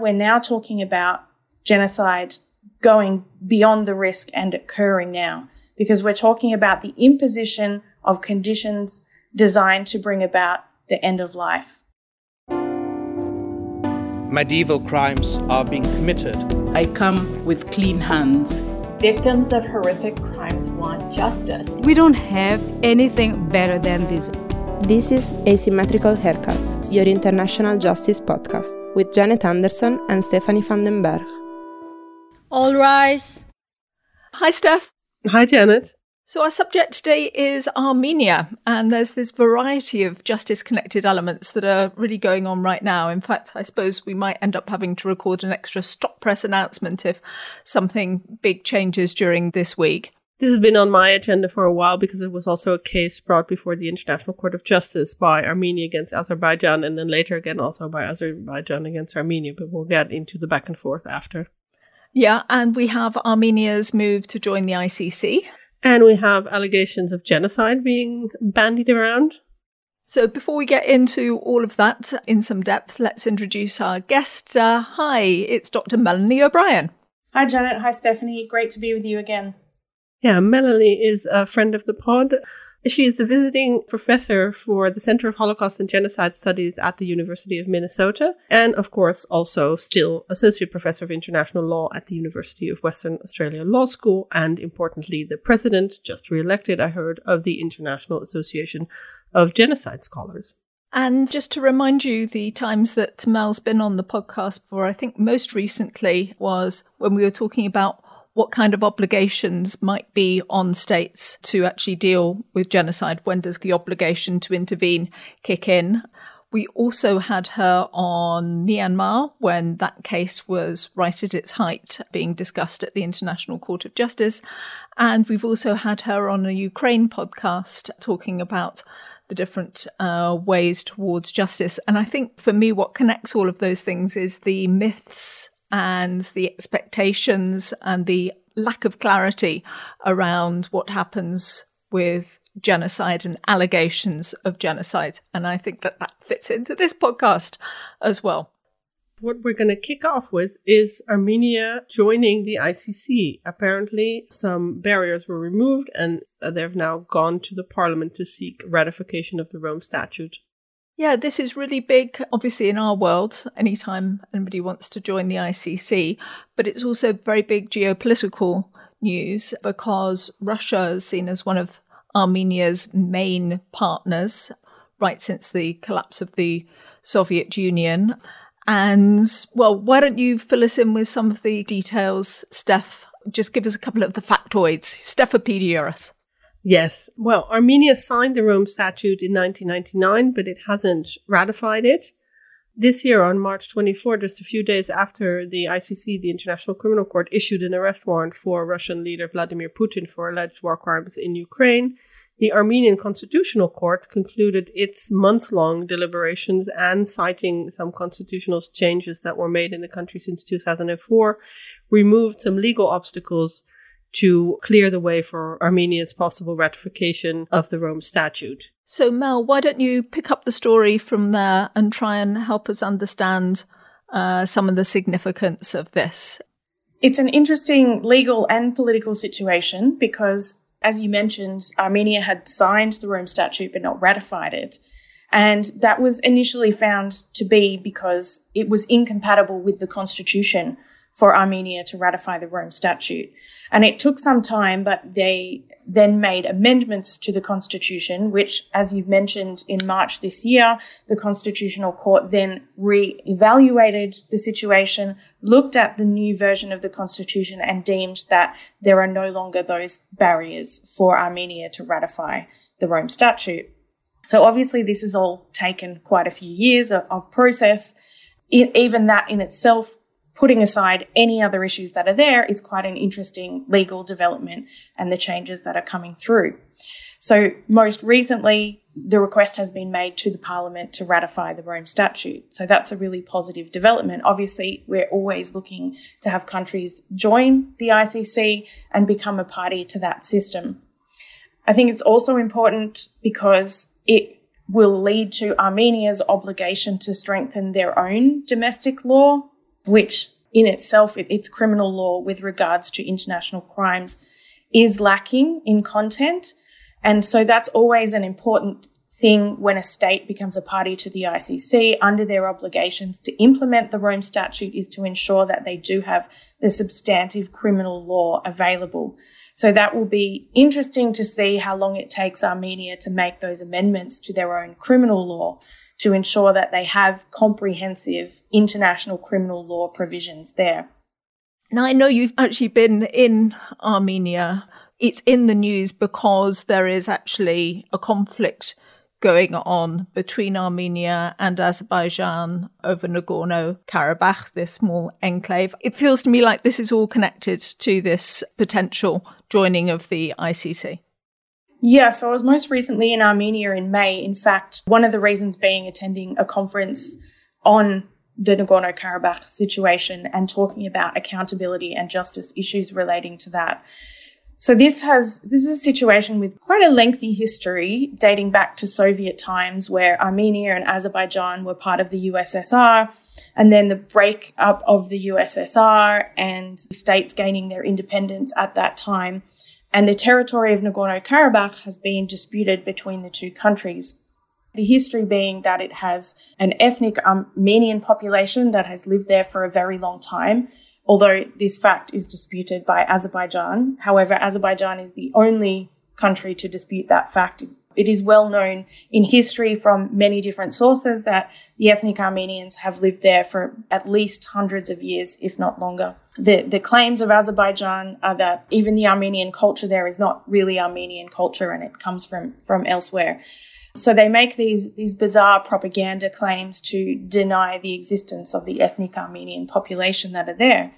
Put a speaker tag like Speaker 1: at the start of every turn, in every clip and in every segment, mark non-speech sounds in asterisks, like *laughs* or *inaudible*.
Speaker 1: We're now talking about genocide going beyond the risk and occurring now because we're talking about the imposition of conditions designed to bring about the end of life.
Speaker 2: Medieval crimes are being committed.
Speaker 3: I come with clean hands.
Speaker 4: Victims of horrific crimes want justice.
Speaker 5: We don't have anything better than this.
Speaker 6: This is Asymmetrical Haircuts, your international justice podcast, with Janet Anderson and Stephanie van den Berg.
Speaker 7: All rise.
Speaker 8: Hi, Steph.
Speaker 9: Hi, Janet.
Speaker 8: So, our subject today is Armenia, and there's this variety of justice connected elements that are really going on right now. In fact, I suppose we might end up having to record an extra stop press announcement if something big changes during this week.
Speaker 9: This has been on my agenda for a while because it was also a case brought before the International Court of Justice by Armenia against Azerbaijan, and then later again also by Azerbaijan against Armenia. But we'll get into the back and forth after.
Speaker 8: Yeah, and we have Armenia's move to join the ICC.
Speaker 9: And we have allegations of genocide being bandied around.
Speaker 8: So, before we get into all of that in some depth, let's introduce our guest. Uh, hi, it's Dr. Melanie O'Brien.
Speaker 1: Hi, Janet. Hi, Stephanie. Great to be with you again.
Speaker 9: Yeah, Melanie is a friend of the pod. She is the visiting professor for the Center of Holocaust and Genocide Studies at the University of Minnesota, and of course, also still associate professor of international law at the University of Western Australia Law School, and importantly, the president, just re elected, I heard, of the International Association of Genocide Scholars.
Speaker 8: And just to remind you, the times that Mel's been on the podcast before, I think most recently was when we were talking about what kind of obligations might be on states to actually deal with genocide? When does the obligation to intervene kick in? We also had her on Myanmar when that case was right at its height, being discussed at the International Court of Justice. And we've also had her on a Ukraine podcast talking about the different uh, ways towards justice. And I think for me, what connects all of those things is the myths and the expectations and the lack of clarity around what happens with genocide and allegations of genocide. And I think that that fits into this podcast as well.
Speaker 9: What we're going to kick off with is Armenia joining the ICC. Apparently, some barriers were removed and they've now gone to the parliament to seek ratification of the Rome Statute.
Speaker 8: Yeah, this is really big, obviously, in our world, anytime anybody wants to join the ICC, but it's also very big geopolitical news because Russia is seen as one of Armenia's main partners right since the collapse of the Soviet Union. And, well, why don't you fill us in with some of the details, Steph? Just give us a couple of the factoids. Stephopedia us.
Speaker 9: Yes. Well, Armenia signed the Rome Statute in 1999, but it hasn't ratified it. This year, on March 24, just a few days after the ICC, the International Criminal Court, issued an arrest warrant for Russian leader Vladimir Putin for alleged war crimes in Ukraine, the Armenian Constitutional Court concluded its months long deliberations and citing some constitutional changes that were made in the country since 2004, removed some legal obstacles to clear the way for Armenia's possible ratification of the Rome Statute.
Speaker 8: So, Mel, why don't you pick up the story from there and try and help us understand uh, some of the significance of this?
Speaker 1: It's an interesting legal and political situation because, as you mentioned, Armenia had signed the Rome Statute but not ratified it. And that was initially found to be because it was incompatible with the constitution for Armenia to ratify the Rome Statute. And it took some time, but they then made amendments to the constitution, which, as you've mentioned, in March this year, the Constitutional Court then re-evaluated the situation, looked at the new version of the constitution and deemed that there are no longer those barriers for Armenia to ratify the Rome Statute. So obviously this has all taken quite a few years of, process. Even that in itself putting aside any other issues that are there, is quite an interesting legal development and the changes that are coming through. So most recently, the request has been made to the Parliament to ratify the Rome Statute. So that's a really positive development. Obviously, we're always looking to have countries join the ICC and become a party to that system. I think it's also important because it will lead to Armenia's obligation to strengthen their own domestic law which in itself, it, its criminal law with regards to international crimes is lacking in content. And so that's always an important thing when a state becomes a party to the ICC under their obligations to implement the Rome Statute is to ensure that they do have the substantive criminal law available. So that will be interesting to see how long it takes Armenia to make those amendments to their own criminal law to ensure that they have comprehensive international criminal law provisions there.
Speaker 8: Now, I know you've actually been in Armenia. It's in the news because there is actually a conflict going on between Armenia and Azerbaijan over Nagorno Karabakh, this small enclave. It feels to me like this is all connected to this potential joining of the ICC.
Speaker 1: Yeah, so I was most recently in Armenia in May. In fact, one of the reasons being attending a conference on the Nagorno Karabakh situation and talking about accountability and justice issues relating to that. So this has, this is a situation with quite a lengthy history dating back to Soviet times where Armenia and Azerbaijan were part of the USSR and then the breakup of the USSR and states gaining their independence at that time. And the territory of Nagorno Karabakh has been disputed between the two countries. The history being that it has an ethnic Armenian population that has lived there for a very long time, although this fact is disputed by Azerbaijan. However, Azerbaijan is the only country to dispute that fact. It is well known in history from many different sources that the ethnic Armenians have lived there for at least hundreds of years, if not longer. The, the claims of Azerbaijan are that even the Armenian culture there is not really Armenian culture and it comes from, from elsewhere. So they make these, these bizarre propaganda claims to deny the existence of the ethnic Armenian population that are there.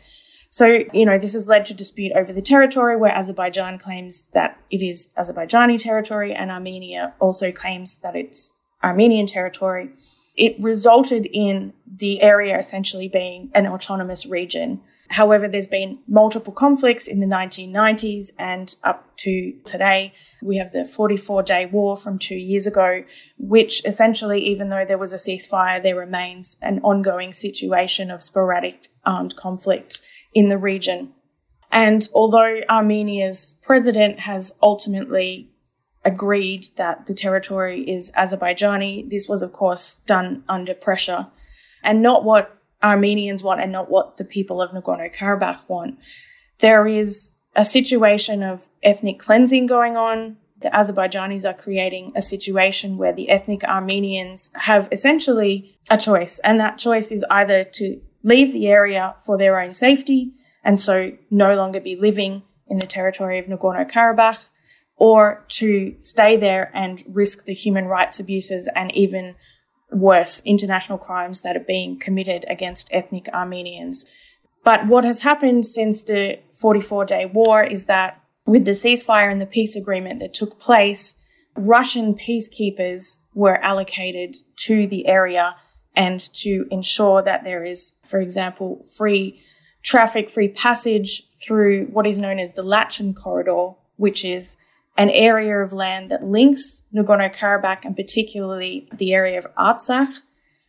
Speaker 1: So, you know, this has led to dispute over the territory where Azerbaijan claims that it is Azerbaijani territory and Armenia also claims that it's Armenian territory. It resulted in the area essentially being an autonomous region. However, there's been multiple conflicts in the 1990s and up to today. We have the 44 day war from two years ago, which essentially, even though there was a ceasefire, there remains an ongoing situation of sporadic armed conflict in the region. And although Armenia's president has ultimately agreed that the territory is Azerbaijani, this was, of course, done under pressure and not what Armenians want and not what the people of Nagorno Karabakh want. There is a situation of ethnic cleansing going on. The Azerbaijanis are creating a situation where the ethnic Armenians have essentially a choice, and that choice is either to leave the area for their own safety and so no longer be living in the territory of Nagorno Karabakh, or to stay there and risk the human rights abuses and even worse, international crimes that are being committed against ethnic Armenians. But what has happened since the 44 day war is that with the ceasefire and the peace agreement that took place, Russian peacekeepers were allocated to the area and to ensure that there is, for example, free traffic, free passage through what is known as the Lachin corridor, which is an area of land that links Nagorno Karabakh and particularly the area of Artsakh,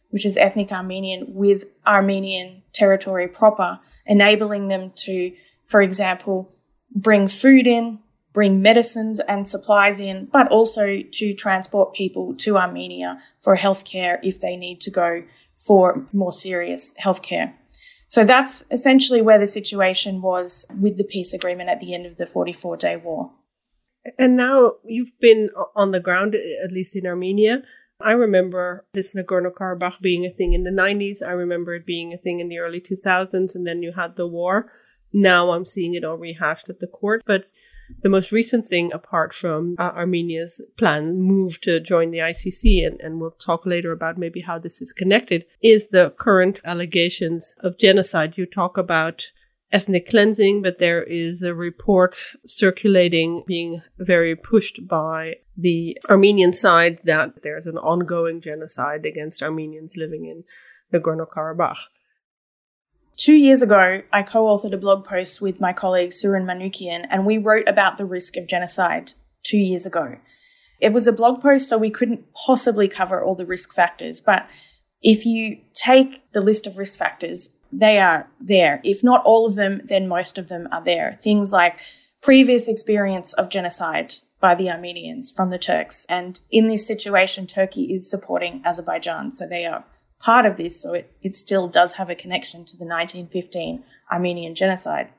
Speaker 1: which is ethnic Armenian, with Armenian territory proper, enabling them to, for example, bring food in, bring medicines and supplies in, but also to transport people to Armenia for healthcare if they need to go for more serious healthcare. So that's essentially where the situation was with the peace agreement at the end of the 44 day war.
Speaker 9: And now you've been on the ground, at least in Armenia. I remember this Nagorno Karabakh being a thing in the 90s. I remember it being a thing in the early 2000s, and then you had the war. Now I'm seeing it all rehashed at the court. But the most recent thing, apart from uh, Armenia's plan move to join the ICC, and, and we'll talk later about maybe how this is connected, is the current allegations of genocide. You talk about ethnic cleansing, but there is a report circulating being very pushed by the Armenian side that there's an ongoing genocide against Armenians living in Nagorno Karabakh.
Speaker 1: Two years ago, I co authored a blog post with my colleague Suren Manukyan, and we wrote about the risk of genocide two years ago. It was a blog post, so we couldn't possibly cover all the risk factors, but if you take the list of risk factors, they are there. If not all of them, then most of them are there. Things like previous experience of genocide by the Armenians from the Turks. And in this situation, Turkey is supporting Azerbaijan. So they are part of this. So it, it still does have a connection to the 1915 Armenian genocide.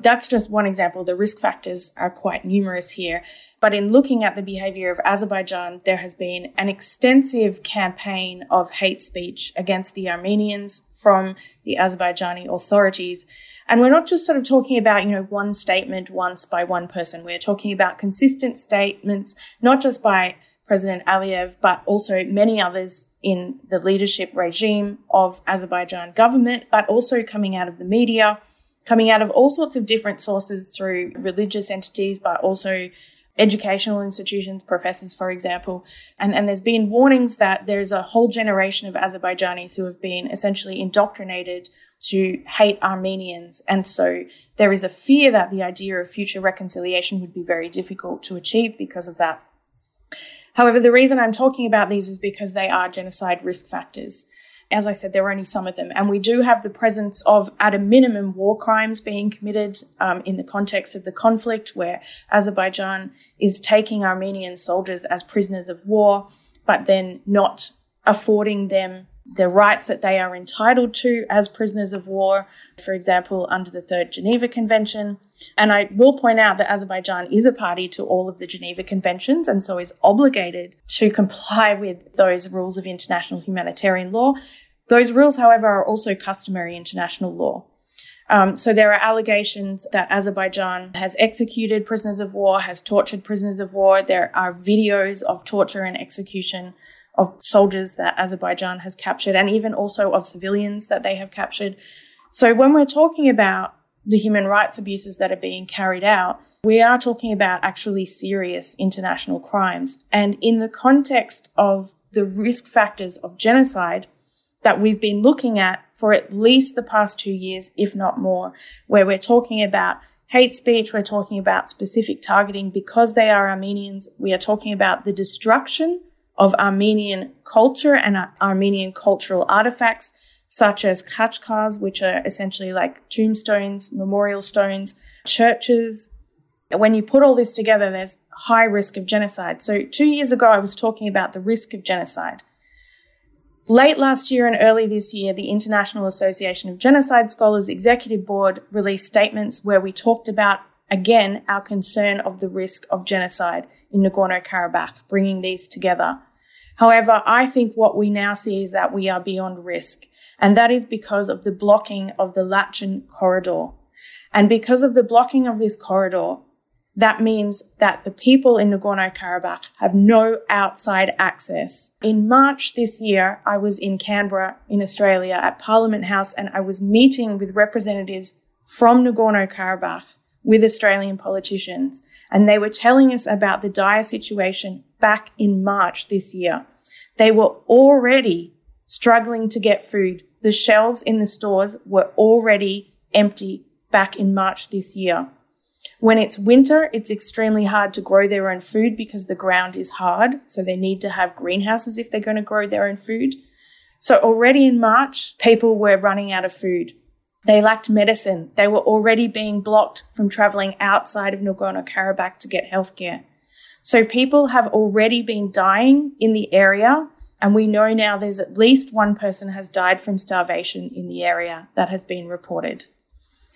Speaker 1: That's just one example. The risk factors are quite numerous here. But in looking at the behavior of Azerbaijan, there has been an extensive campaign of hate speech against the Armenians from the Azerbaijani authorities. And we're not just sort of talking about, you know, one statement once by one person. We're talking about consistent statements, not just by President Aliyev, but also many others in the leadership regime of Azerbaijan government, but also coming out of the media, coming out of all sorts of different sources through religious entities, but also educational institutions, professors, for example. And, and there's been warnings that there's a whole generation of Azerbaijanis who have been essentially indoctrinated to hate Armenians. And so there is a fear that the idea of future reconciliation would be very difficult to achieve because of that. However, the reason I'm talking about these is because they are genocide risk factors. As I said, there are only some of them. And we do have the presence of, at a minimum, war crimes being committed um, in the context of the conflict, where Azerbaijan is taking Armenian soldiers as prisoners of war, but then not affording them the rights that they are entitled to as prisoners of war, for example, under the Third Geneva Convention. And I will point out that Azerbaijan is a party to all of the Geneva Conventions and so is obligated to comply with those rules of international humanitarian law. Those rules, however, are also customary international law. Um, so there are allegations that Azerbaijan has executed prisoners of war, has tortured prisoners of war. There are videos of torture and execution of soldiers that Azerbaijan has captured and even also of civilians that they have captured. So when we're talking about the human rights abuses that are being carried out, we are talking about actually serious international crimes. And in the context of the risk factors of genocide that we've been looking at for at least the past two years, if not more, where we're talking about hate speech, we're talking about specific targeting because they are Armenians, we are talking about the destruction of Armenian culture and Armenian cultural artifacts, such as khachkars, which are essentially like tombstones, memorial stones, churches. When you put all this together, there's high risk of genocide. So two years ago, I was talking about the risk of genocide. Late last year and early this year, the International Association of Genocide Scholars Executive Board released statements where we talked about again, our concern of the risk of genocide in Nagorno Karabakh, bringing these together. However, I think what we now see is that we are beyond risk, and that is because of the blocking of the Lachin corridor. And because of the blocking of this corridor, that means that the people in Nagorno Karabakh have no outside access. In March this year, I was in Canberra in Australia at Parliament House and I was meeting with representatives from Nagorno Karabakh with Australian politicians, and they were telling us about the dire situation back in March this year. They were already struggling to get food. The shelves in the stores were already empty back in March this year. When it's winter, it's extremely hard to grow their own food because the ground is hard. So they need to have greenhouses if they're going to grow their own food. So already in March, people were running out of food. They lacked medicine. They were already being blocked from traveling outside of Nagorno Karabakh to get healthcare. So people have already been dying in the area. And we know now there's at least one person has died from starvation in the area that has been reported.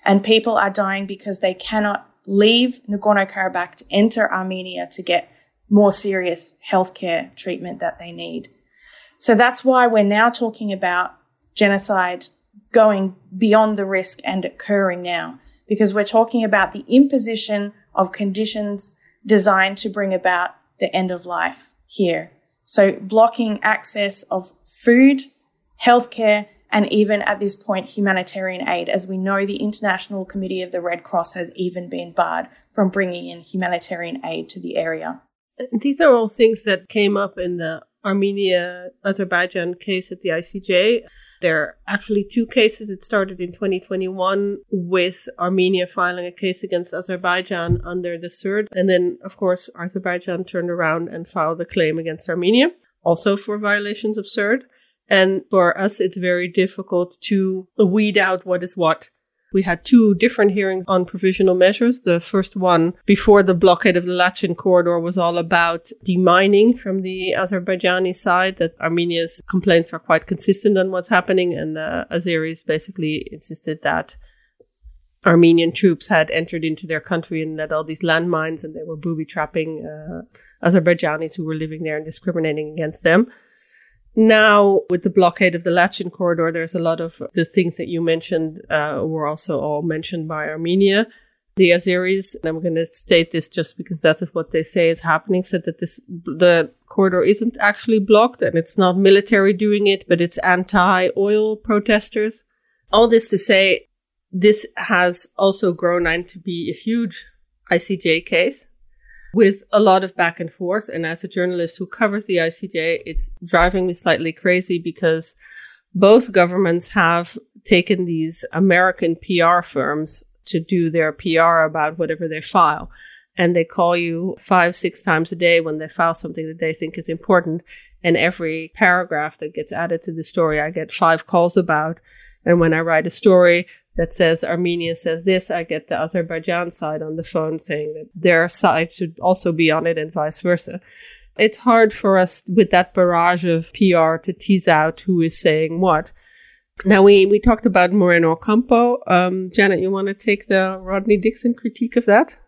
Speaker 1: And people are dying because they cannot leave Nagorno Karabakh to enter Armenia to get more serious healthcare treatment that they need. So that's why we're now talking about genocide going beyond the risk and occurring now because we're talking about the imposition of conditions designed to bring about the end of life here. So blocking access of food, healthcare, and even at this point, humanitarian aid. As we know, the International Committee of the Red Cross has even been barred from bringing in humanitarian aid to the area.
Speaker 9: These are all things that came up in the Armenia Azerbaijan case at the ICJ. There are actually two cases. It started in 2021 with Armenia filing a case against Azerbaijan under the CERD. And then, of course, Azerbaijan turned around and filed a claim against Armenia, also for violations of CERD. And for us, it's very difficult to weed out what is what. We had two different hearings on provisional measures. The first one before the blockade of the Lachin corridor was all about demining from the Azerbaijani side that Armenia's complaints are quite consistent on what's happening. And the Azeris basically insisted that Armenian troops had entered into their country and had all these landmines and they were booby trapping uh, Azerbaijanis who were living there and discriminating against them. Now, with the blockade of the Lachin corridor, there's a lot of the things that you mentioned uh, were also all mentioned by Armenia. The Azeris, and I'm going to state this just because that is what they say is happening, said that this the corridor isn't actually blocked and it's not military doing it, but it's anti-oil protesters. All this to say, this has also grown into be a huge ICJ case with a lot of back and forth. And as a journalist who covers the ICJ, it's driving me slightly crazy because both governments have taken these American PR firms to do their PR about whatever they file. And they call you five, six times a day when they file something that they think is important. And every paragraph that gets added to the story, I get five calls about. And when I write a story, that says Armenia says this, I get the Azerbaijan side on the phone saying that their side should also be on it and vice versa. It's hard for us with that barrage of PR to tease out who is saying what. Now we, we talked about Moreno Ocampo. Um, Janet, you want to take the Rodney Dixon critique of that?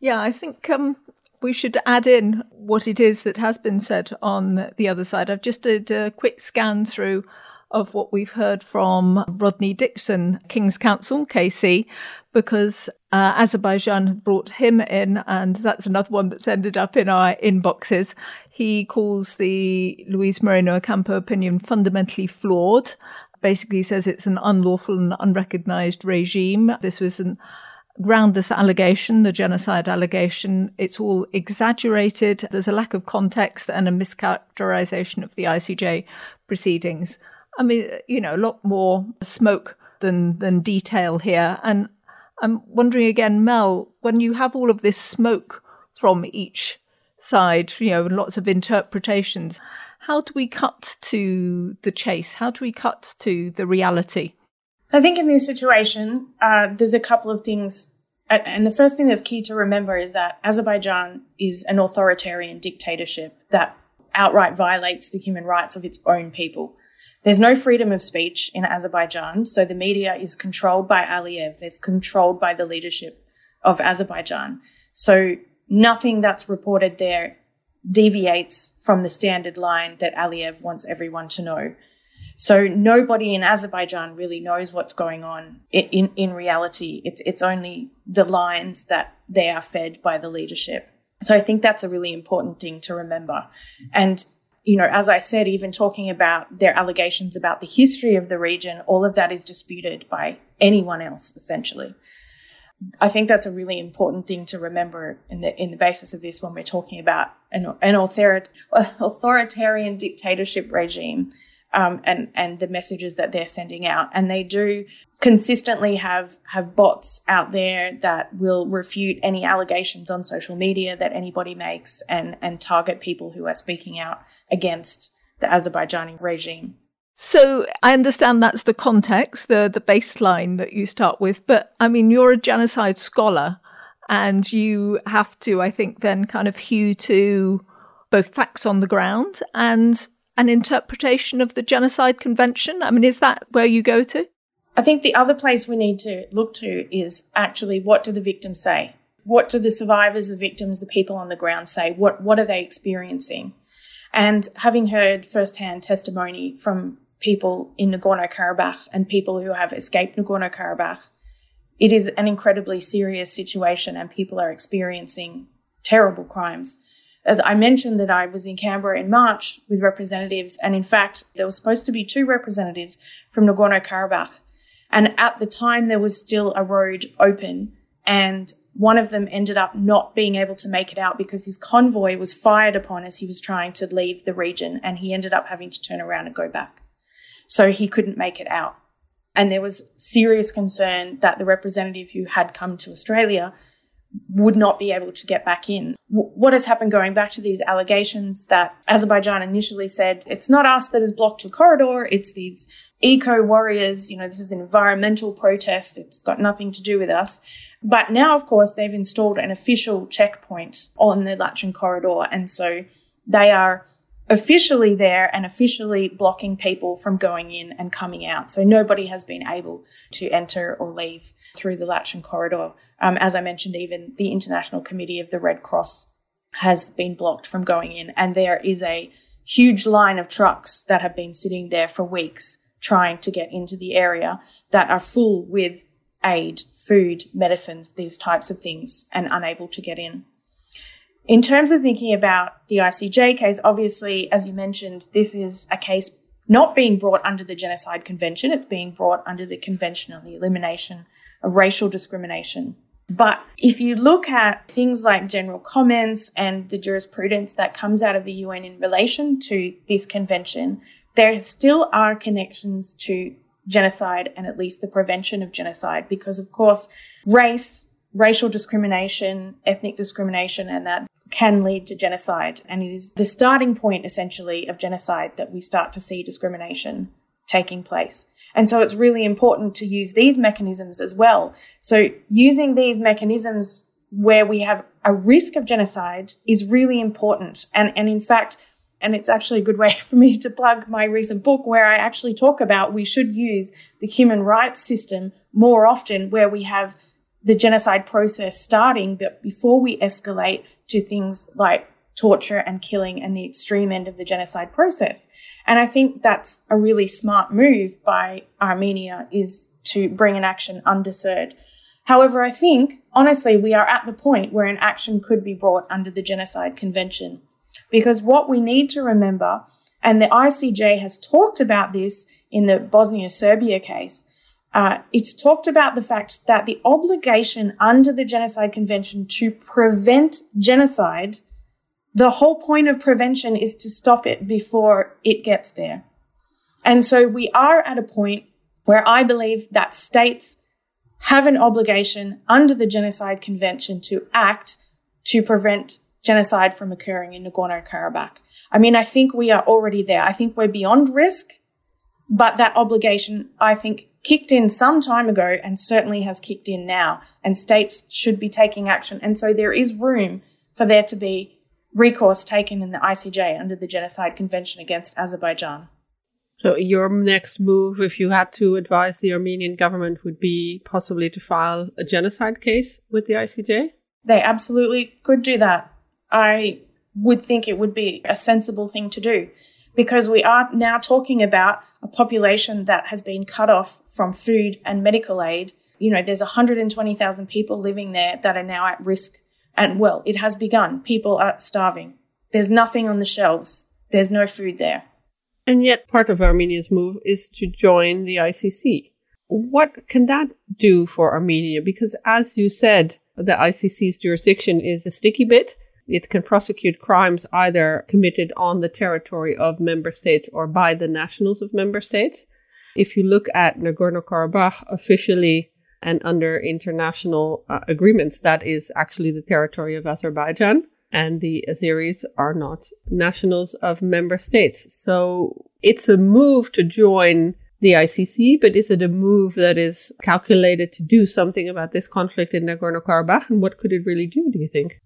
Speaker 8: Yeah, I think um, we should add in what it is that has been said on the other side. I've just did a quick scan through of what we've heard from Rodney Dixon, King's Counsel, KC, because uh, Azerbaijan brought him in, and that's another one that's ended up in our inboxes. He calls the Luis Moreno Ocampo opinion fundamentally flawed. Basically, says it's an unlawful and unrecognized regime. This was an groundless allegation, the genocide allegation. It's all exaggerated. There's a lack of context and a mischaracterization of the ICJ proceedings. I mean, you know, a lot more smoke than than detail here. And I'm wondering again, Mel, when you have all of this smoke from each side, you know, lots of interpretations, how do we cut to the chase? How do we cut to the reality?
Speaker 1: I think in this situation, uh, there's a couple of things. And the first thing that's key to remember is that Azerbaijan is an authoritarian dictatorship that outright violates the human rights of its own people. There's no freedom of speech in Azerbaijan, so the media is controlled by Aliyev. It's controlled by the leadership of Azerbaijan. So nothing that's reported there deviates from the standard line that Aliyev wants everyone to know. So nobody in Azerbaijan really knows what's going on in, in, in reality. It's, it's only the lines that they are fed by the leadership. So I think that's a really important thing to remember. And you know, as I said, even talking about their allegations about the history of the region, all of that is disputed by anyone else, essentially. I think that's a really important thing to remember in the in the basis of this when we're talking about an, an *laughs* authoritarian dictatorship regime um, and and the messages that they're sending out. And they do consistently have have bots out there that will refute any allegations on social media that anybody makes and and target people who are speaking out against the Azerbaijani regime.
Speaker 8: So I understand that's the context, the the baseline that you start with. But I mean, you're a genocide scholar, and you have to, I think, then kind of hew to both facts on the ground and an interpretation of the Genocide Convention? I mean, is that where you go to?
Speaker 1: I think the other place we need to look to is actually what do the victims say? What do the survivors, the victims, the people on the ground say? What, what are they experiencing? And having heard firsthand testimony from people in Nagorno Karabakh and people who have escaped Nagorno Karabakh, it is an incredibly serious situation and people are experiencing terrible crimes. Uh, I mentioned that I was in Canberra in March with representatives, and in fact, there was supposed to be two representatives from Nagorno Karabakh. And at the time, there was still a road open, and one of them ended up not being able to make it out because his convoy was fired upon as he was trying to leave the region, and he ended up having to turn around and go back. So he couldn't make it out. And there was serious concern that the representative who had come to Australia would not be able to get back in. W- what has happened going back to these allegations that Azerbaijan initially said it's not us that has blocked the corridor, it's these eco warriors, you know, this is an environmental protest, it's got nothing to do with us. But now, of course, they've installed an official checkpoint on the Laçın corridor. And so they are officially there and officially blocking people from going in and coming out. So nobody has been able to enter or leave through the Laçın corridor. Um, as I mentioned, even the International Committee of the Red Cross has been blocked from going in. And there is a huge line of trucks that have been sitting there for weeks trying to get into the area that are full with aid, food, medicines, these types of things, and unable to get in. In terms of thinking about the ICJ case, obviously, as you mentioned, this is a case not being brought under the Genocide Convention. It's being brought under the Convention on the Elimination of Racial Discrimination. But if you look at things like general comments and the jurisprudence that comes out of the UN in relation to this convention, there still are connections to genocide and at least the prevention of genocide because, of course, race, racial discrimination, ethnic discrimination, and that can lead to genocide. And it is the starting point, essentially, of genocide that we start to see discrimination taking place. And so it's really important to use these mechanisms as well. So using these mechanisms where we have a risk of genocide is really important. And, and in fact, and it's actually a good way *laughs* for me to plug my recent book where I actually talk about we should use the human rights system more often where we have the genocide process starting, but before we escalate to things like torture and killing and the extreme end of the genocide process. And I think that's a really smart move by Armenia is to bring an action under CERD. However, I think honestly, we are at the point where an action could be brought under the Genocide Convention. Because what we need to remember, and the ICJ has talked about this in the Bosnia Serbia case, uh, it's talked about the fact that the obligation under the Genocide Convention to prevent genocide, the whole point of prevention is to stop it before it gets there. And so we are at a point where I believe that states have an obligation under the Genocide Convention to act to prevent genocide from occurring in Nagorno Karabakh. I mean, I think we are already there. I think we're beyond risk, but that obligation, I think, kicked in some time ago and certainly has kicked in now, and states should be taking action. And so there is room for there to be recourse taken in the ICJ under the Genocide Convention against Azerbaijan.
Speaker 9: So, your next move, if you had to advise the Armenian government, would be possibly to file a genocide case with the ICJ?
Speaker 1: They absolutely could do that. I would think it would be a sensible thing to do because we are now talking about a population that has been cut off from food and medical aid. You know, there's 120,000 people living there that are now at risk. And well, it has begun. People are starving. There's nothing on the shelves. There's no food there.
Speaker 9: And yet, part of Armenia's move is to join the ICC. What can that do for Armenia? Because, as you said, the ICC's jurisdiction is a sticky bit. It can prosecute crimes either committed on the territory of member states or by the nationals of member states. If you look at Nagorno Karabakh officially and under international uh, agreements, that is actually the territory of Azerbaijan. And the Azeris are not nationals of member states. So it's a move to join the ICC, but is it a move that is calculated to do something about this conflict in Nagorno Karabakh? And what could it really do, do you think?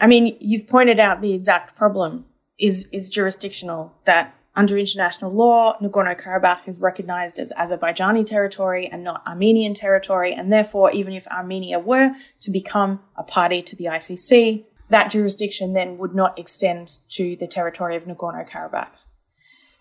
Speaker 1: I mean, you've pointed out the exact problem is, is jurisdictional that under international law, Nagorno Karabakh is recognized as Azerbaijani territory and not Armenian territory. And therefore, even if Armenia were to become a party to the ICC, that jurisdiction then would not extend to the territory of Nagorno Karabakh.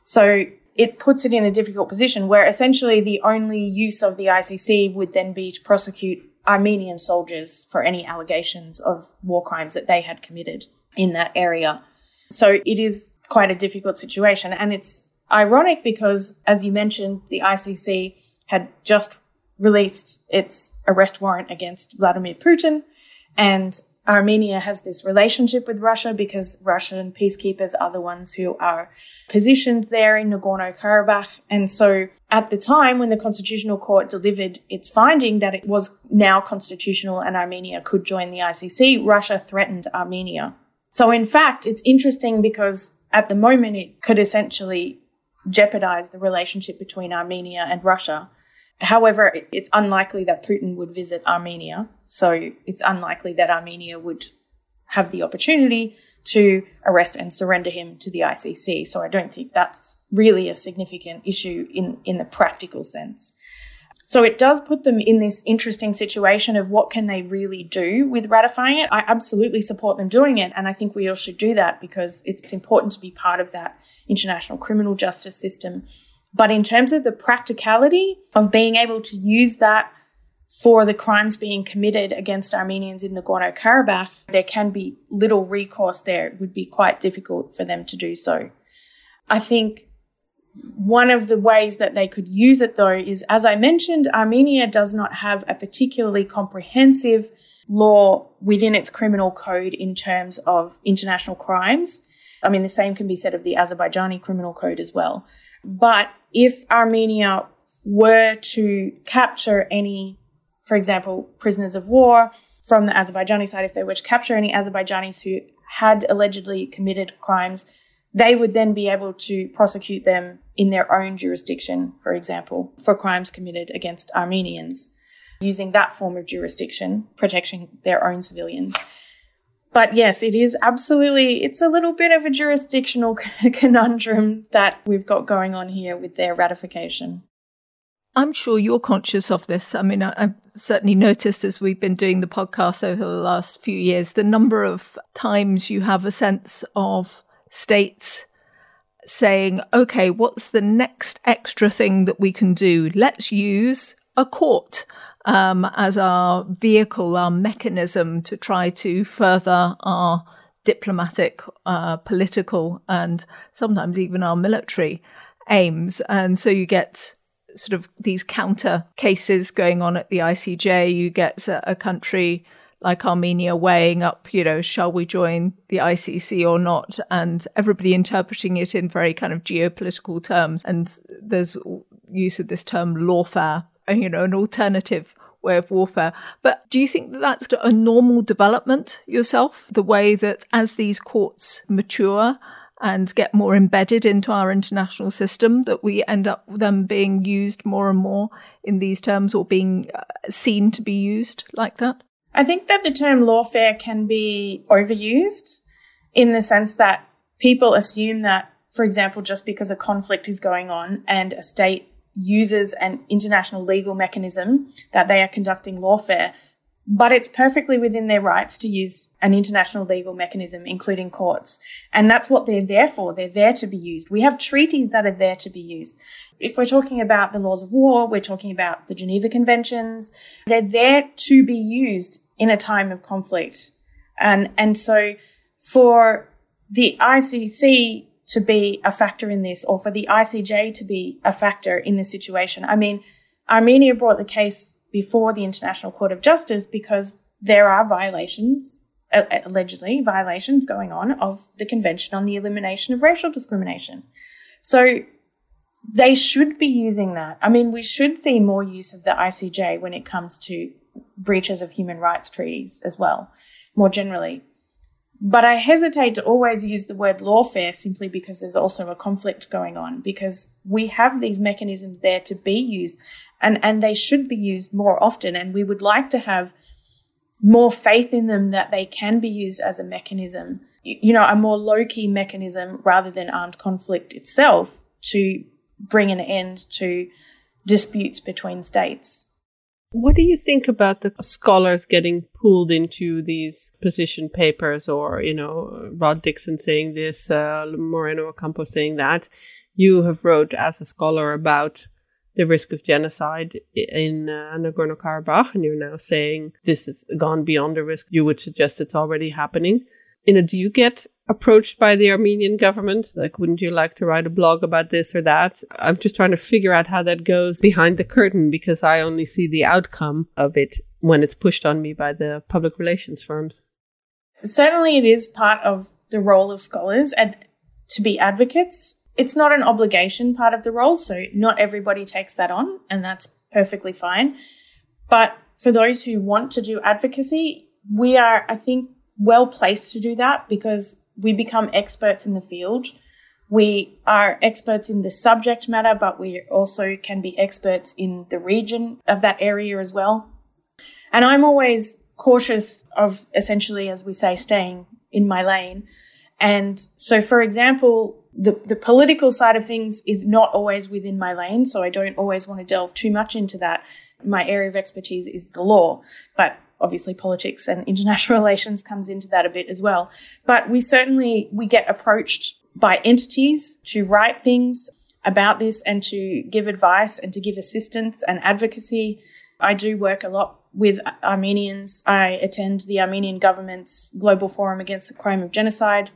Speaker 1: So it puts it in a difficult position where essentially the only use of the ICC would then be to prosecute Armenian soldiers for any allegations of war crimes that they had committed in that area. So it is quite a difficult situation. And it's ironic because, as you mentioned, the ICC had just released its arrest warrant against Vladimir Putin. And Armenia has this relationship with Russia because Russian peacekeepers are the ones who are positioned there in Nagorno Karabakh. And so at the time when the Constitutional Court delivered its finding that it was now constitutional and Armenia could join the ICC, Russia threatened Armenia. So in fact, it's interesting because at the moment it could essentially jeopardize the relationship between Armenia and Russia However, it's unlikely that Putin would visit Armenia. So it's unlikely that Armenia would have the opportunity to arrest and surrender him to the ICC. So I don't think that's really a significant issue in, in the practical sense. So it does put them in this interesting situation of what can they really do with ratifying it. I absolutely support them doing it. And I think we all should do that because it's important to be part of that international criminal justice system but in terms of the practicality of being able to use that for the crimes being committed against Armenians in Nagorno Karabakh, there can be little recourse there. It would be quite difficult for them to do so. I think one of the ways that they could use it though is, as I mentioned, Armenia does not have a particularly comprehensive law within its criminal code in terms of international crimes. I mean, the same can be said of the Azerbaijani criminal code as well. But if Armenia were to capture any, for example, prisoners of war from the Azerbaijani side, if they were to capture any Azerbaijanis who had allegedly committed crimes, they would then be able to prosecute them in their own jurisdiction, for example, for crimes committed against Armenians, using that form of jurisdiction, protecting their own civilians. But yes, it is absolutely, it's a little bit of a jurisdictional *laughs* conundrum that we've got going on here with their ratification.
Speaker 8: I'm sure you're conscious of this. I mean, I've certainly noticed as we've been doing the podcast over the last few years, the number of times you have a sense of states saying, okay, what's the next extra thing that we can do? Let's use a court um, as our vehicle, our mechanism to try to further our diplomatic, uh, political, and sometimes even our military aims. And so you get sort of these counter cases going on at the ICJ. You get a, a country like Armenia weighing up, you know, shall we join the ICC or not? And everybody interpreting it in very kind of geopolitical terms. And there's use of this term lawfare you know, an alternative way of warfare. But do you think that that's a normal development yourself? The way that as these courts mature and get more embedded into our international system, that we end up them being used more and more in these terms or being uh, seen to be used like that?
Speaker 1: I think that the term lawfare can be overused in the sense that people assume that, for example, just because a conflict is going on and a state uses an international legal mechanism that they are conducting lawfare, but it's perfectly within their rights to use an international legal mechanism, including courts. And that's what they're there for. They're there to be used. We have treaties that are there to be used. If we're talking about the laws of war, we're talking about the Geneva Conventions. They're there to be used in a time of conflict. And, and so for the ICC to be a factor in this or for the ICJ to be a factor in this situation. I mean, Armenia brought the case before the International Court of Justice because there are violations, allegedly violations going on of the Convention on the Elimination of Racial Discrimination. So they should be using that. I mean, we should see more use of the ICJ when it comes to breaches of human rights treaties as well, more generally. But I hesitate to always use the word lawfare simply because there's also a conflict going on because we have these mechanisms there to be used and, and they should be used more often. And we would like to have more faith in them that they can be used as a mechanism, you know, a more low key mechanism rather than armed conflict itself to bring an end to disputes between states.
Speaker 9: What do you think about the scholars getting pulled into these position papers or, you know, Rod Dixon saying this, uh, Moreno Ocampo saying that? You have wrote as a scholar about the risk of genocide in uh, Nagorno-Karabakh, and you're now saying this has gone beyond the risk. You would suggest it's already happening you know, do you get approached by the Armenian government? Like, wouldn't you like to write a blog about this or that? I'm just trying to figure out how that goes behind the curtain because I only see the outcome of it when it's pushed on me by the public relations firms.
Speaker 1: Certainly, it is part of the role of scholars and to be advocates. It's not an obligation part of the role, so not everybody takes that on, and that's perfectly fine. But for those who want to do advocacy, we are, I think, well placed to do that because we become experts in the field. We are experts in the subject matter, but we also can be experts in the region of that area as well. And I'm always cautious of essentially, as we say, staying in my lane. And so, for example, the, the political side of things is not always within my lane, so I don't always want to delve too much into that. My area of expertise is the law, but obviously politics and international *laughs* relations comes into that a bit as well. But we certainly, we get approached by entities to write things about this and to give advice and to give assistance and advocacy. I do work a lot with Armenians. I attend the Armenian government's Global Forum Against the Crime of Genocide,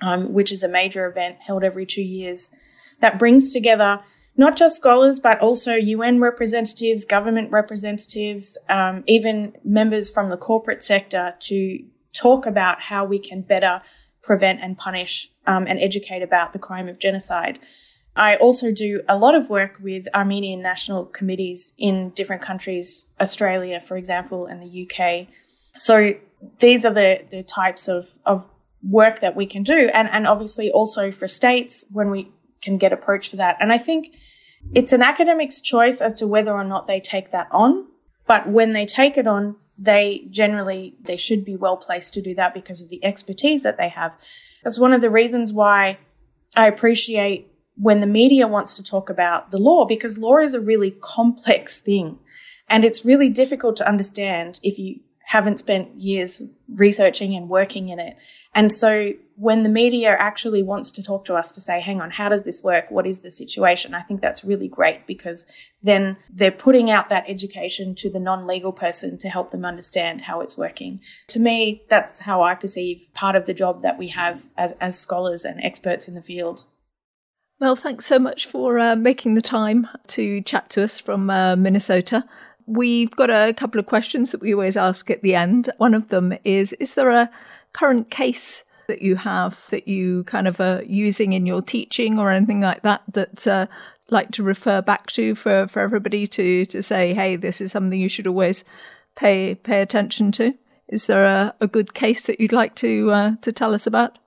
Speaker 1: um, which is a major event held every two years that brings together not just scholars, but also UN representatives, government representatives, um, even members from the corporate sector to talk about how we can better prevent and punish um, and educate about the crime of genocide. I also do a lot of work with Armenian national committees in different countries, Australia, for example, and the UK. So these are the, the types of, of work that we can do. And, and obviously also for states when we can get approached for that. And I think it's an academic's choice as to whether or not they take that on. But when they take it on, they generally, they should be well placed to do that because of the expertise that they have. That's one of the reasons why I appreciate when the media wants to talk about the law because law is a really complex thing and it's really difficult to understand if you haven't spent years researching and working in it. And so when the media actually wants to talk to us to say, hang on, how does this work? What is the situation? I think that's really great because then they're putting out that education to the non-legal person to help them understand how it's working. To me, that's how I perceive part of the job that we have as, as scholars and experts in the field.
Speaker 8: Well, thanks so much for uh, making the time to chat to us from uh, Minnesota. We've got a couple of questions that we always ask at the end. One of them is Is there a current case that you have that you kind of are using in your teaching or anything like that that uh, like to refer back to for, for everybody to, to say, hey, this is something you should always pay pay attention to? Is there a, a good case that you'd like to uh, to tell us about?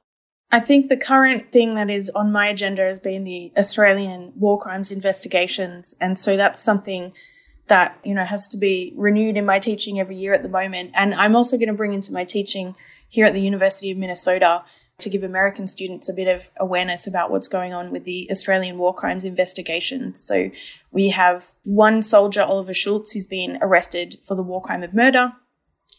Speaker 1: I think the current thing that is on my agenda has been the Australian war crimes investigations. And so that's something that, you know, has to be renewed in my teaching every year at the moment. And I'm also going to bring into my teaching here at the University of Minnesota to give American students a bit of awareness about what's going on with the Australian war crimes investigations. So we have one soldier, Oliver Schulz, who's been arrested for the war crime of murder.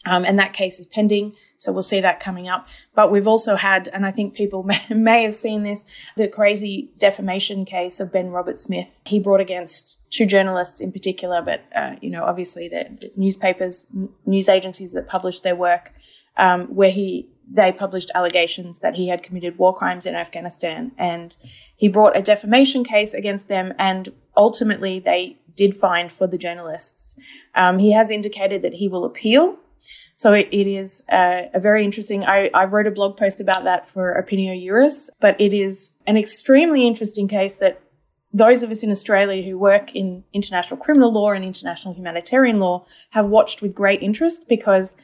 Speaker 1: Um, and that case is pending. So we'll see that coming up. But we've also had, and I think people *laughs* may, may have seen this, the crazy defamation case of Ben Roberts-Smith. He brought against two journalists in particular, but, uh, you know, obviously the, newspapers, news agencies that published their work, um, where he, they published allegations that he had committed war crimes in Afghanistan. And he brought a defamation case against them. And ultimately they did find for the journalists. Um, he has indicated that he will appeal so it, it is uh, a very interesting. I, I wrote a blog post about that for Opinio but it is an extremely interesting case that those of us in Australia who work in international criminal law and international humanitarian law have watched with great interest because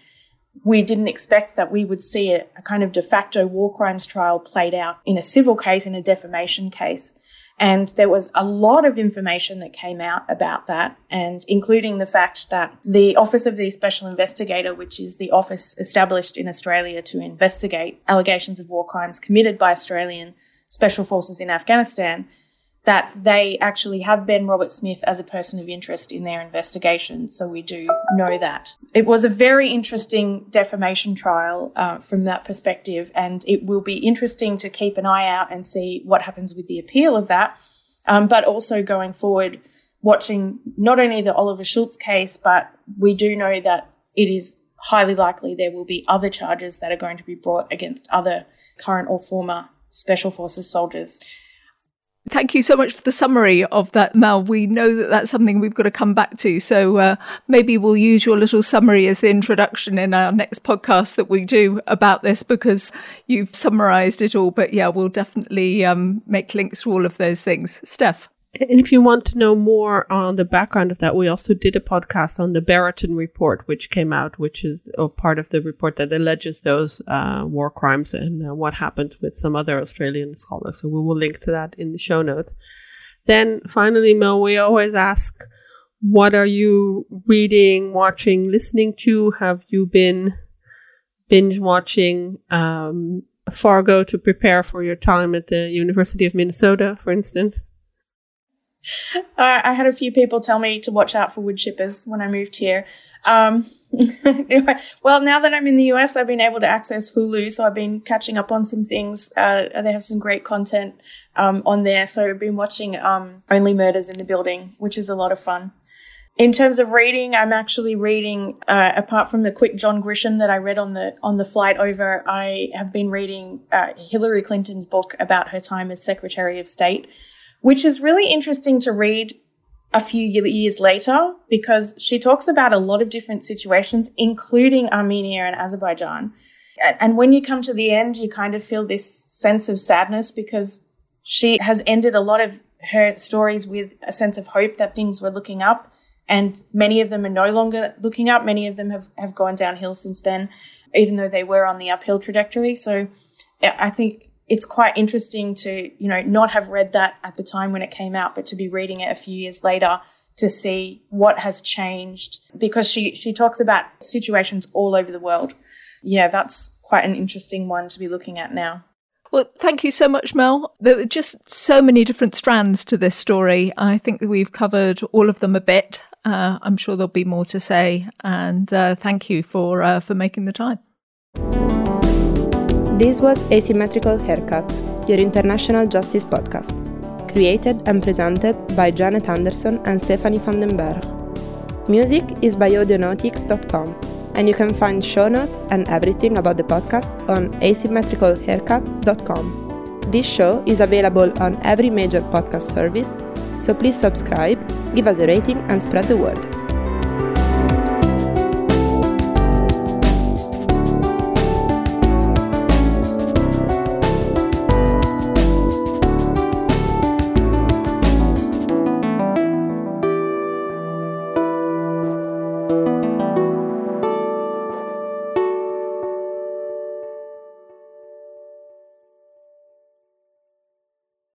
Speaker 1: we didn't expect that we would see a, a, kind of de facto war crimes trial played out in a civil case, in a defamation case. And there was a lot of information that came out about that, and including the fact that the Office of the Special Investigator, which is the office established in Australia to investigate allegations of war crimes committed by Australian special forces in Afghanistan, that they actually have Ben Roberts-Smith as a person of interest in their investigation. So we do know that. It was a very interesting defamation trial uh, from that perspective, and it will be interesting to keep an eye out and see what happens with the appeal of that. Um, but also going forward, watching not only the Oliver Schulz case, but we do know that it is highly likely there will be other charges that are going to be brought against other current or former Special Forces soldiers.
Speaker 8: Thank you so much for the summary of that, Mel. We know that that's something we've got to come back to. So uh, maybe we'll use your little summary as the introduction in our next podcast that we do about this because you've summarized it all. But yeah, we'll definitely um, make links to all of those things. Steph.
Speaker 9: And if you want to know more on the background of that, we also did a podcast on the Brereton report, which came out, which is a part of the report that alleges those uh, war crimes and uh, what happens with some other Australian scholars. So we will link to that in the show notes. Then finally, Mel, we always ask, what are you reading, watching, listening to? Have you been binge watching um, Fargo to prepare for your time at the University of Minnesota, for instance?
Speaker 1: Uh, I had a few people tell me to watch out for wood chippers when I moved here. Um, *laughs* well, now that I'm in the US, I've been able to access Hulu, so I've been catching up on some things. Uh, they have some great content um, on there, so I've been watching um, Only Murders in the Building, which is a lot of fun. In terms of reading, I'm actually reading. Uh, apart from the quick John Grisham that I read on the on the flight over, I have been reading uh, Hillary Clinton's book about her time as Secretary of State which is really interesting to read a few years later because she talks about a lot of different situations, including Armenia and Azerbaijan. And when you come to the end, you kind of feel this sense of sadness because she has ended a lot of her stories with a sense of hope that things were looking up. And many of them are no longer looking up. Many of them have, have gone downhill since then, even though they were on the uphill trajectory. So I think it's quite interesting to, you know, not have read that at the time when it came out, but to be reading it a few years later to see what has changed because she, she talks about situations all over the world. Yeah, that's quite an interesting one to be looking at now.
Speaker 8: Well, thank you so much, Mel. There were just so many different strands to this story. I think that we've covered all of them a bit. Uh, I'm sure there'll be more to say, and uh, thank you for uh, for making the time.
Speaker 6: This was Asymmetrical Haircuts, your international justice podcast, created and presented by Janet Anderson and Stephanie van den Berg. Music is by audionautix.com, and you can find show notes and everything about the podcast on asymmetricalhaircuts.com. This show is available on every major podcast service, so please subscribe, give us a rating, and spread the word.